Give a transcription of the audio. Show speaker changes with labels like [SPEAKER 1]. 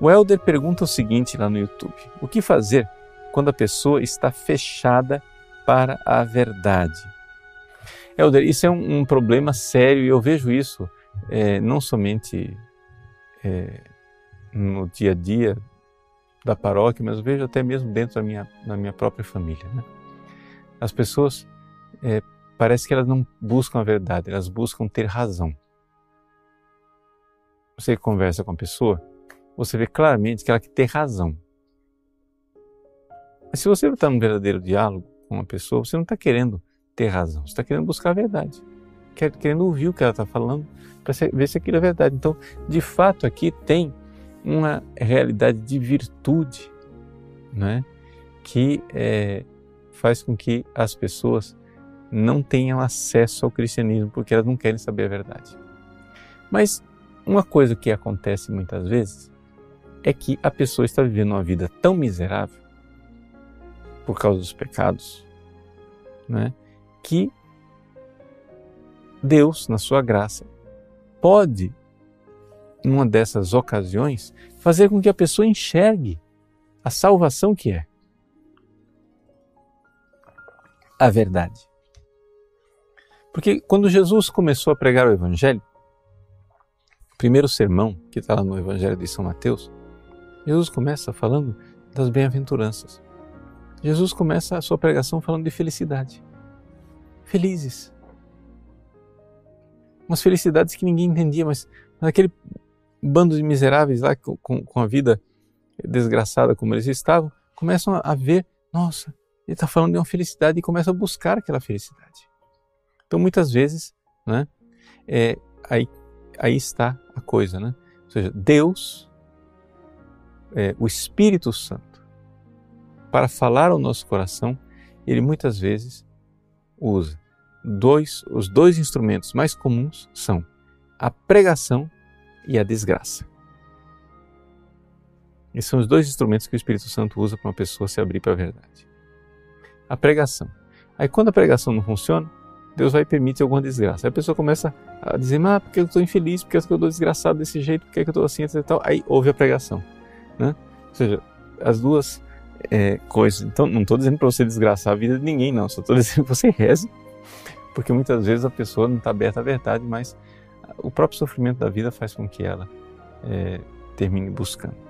[SPEAKER 1] O Elder pergunta o seguinte lá no YouTube: O que fazer quando a pessoa está fechada para a verdade? Elder, isso é um, um problema sério e eu vejo isso é, não somente é, no dia a dia da paróquia, mas eu vejo até mesmo dentro da minha, da minha própria família. Né? As pessoas é, parece que elas não buscam a verdade, elas buscam ter razão. Você conversa com a pessoa, você vê claramente que ela ter razão. Mas se você está num verdadeiro diálogo com uma pessoa, você não está querendo ter razão, você está querendo buscar a verdade, querendo ouvir o que ela está falando para ver se aquilo é verdade. Então, de fato, aqui tem uma realidade de virtude, né, que é, faz com que as pessoas não tenham acesso ao cristianismo porque elas não querem saber a verdade. Mas uma coisa que acontece muitas vezes é que a pessoa está vivendo uma vida tão miserável por causa dos pecados, né, que Deus, na sua graça, pode, numa dessas ocasiões, fazer com que a pessoa enxergue a salvação que é a verdade. Porque quando Jesus começou a pregar o Evangelho, o primeiro sermão que está lá no Evangelho de São Mateus, Jesus começa falando das bem-aventuranças. Jesus começa a sua pregação falando de felicidade. Felizes. Umas felicidades que ninguém entendia, mas, mas aquele bando de miseráveis lá com, com a vida desgraçada como eles estavam, começam a, a ver, nossa, ele está falando de uma felicidade e começam a buscar aquela felicidade. Então, muitas vezes, né, é, aí, aí está a coisa, né? Ou seja, Deus, é, o Espírito Santo, para falar ao nosso coração, ele muitas vezes usa dois, os dois instrumentos mais comuns são a pregação e a desgraça. Esses são os dois instrumentos que o Espírito Santo usa para uma pessoa se abrir para a verdade. A pregação. Aí quando a pregação não funciona, Deus vai permitir alguma desgraça. Aí a pessoa começa a dizer, mas porque eu estou infeliz, porque eu estou desgraçado desse jeito, porque eu estou assim, etc. Tal. Aí ouve a pregação. Né? Ou seja, as duas é, coisas. Então, não estou dizendo para você desgraçar a vida de ninguém, não. Só estou dizendo que você reze, porque muitas vezes a pessoa não está aberta à verdade, mas o próprio sofrimento da vida faz com que ela é, termine buscando.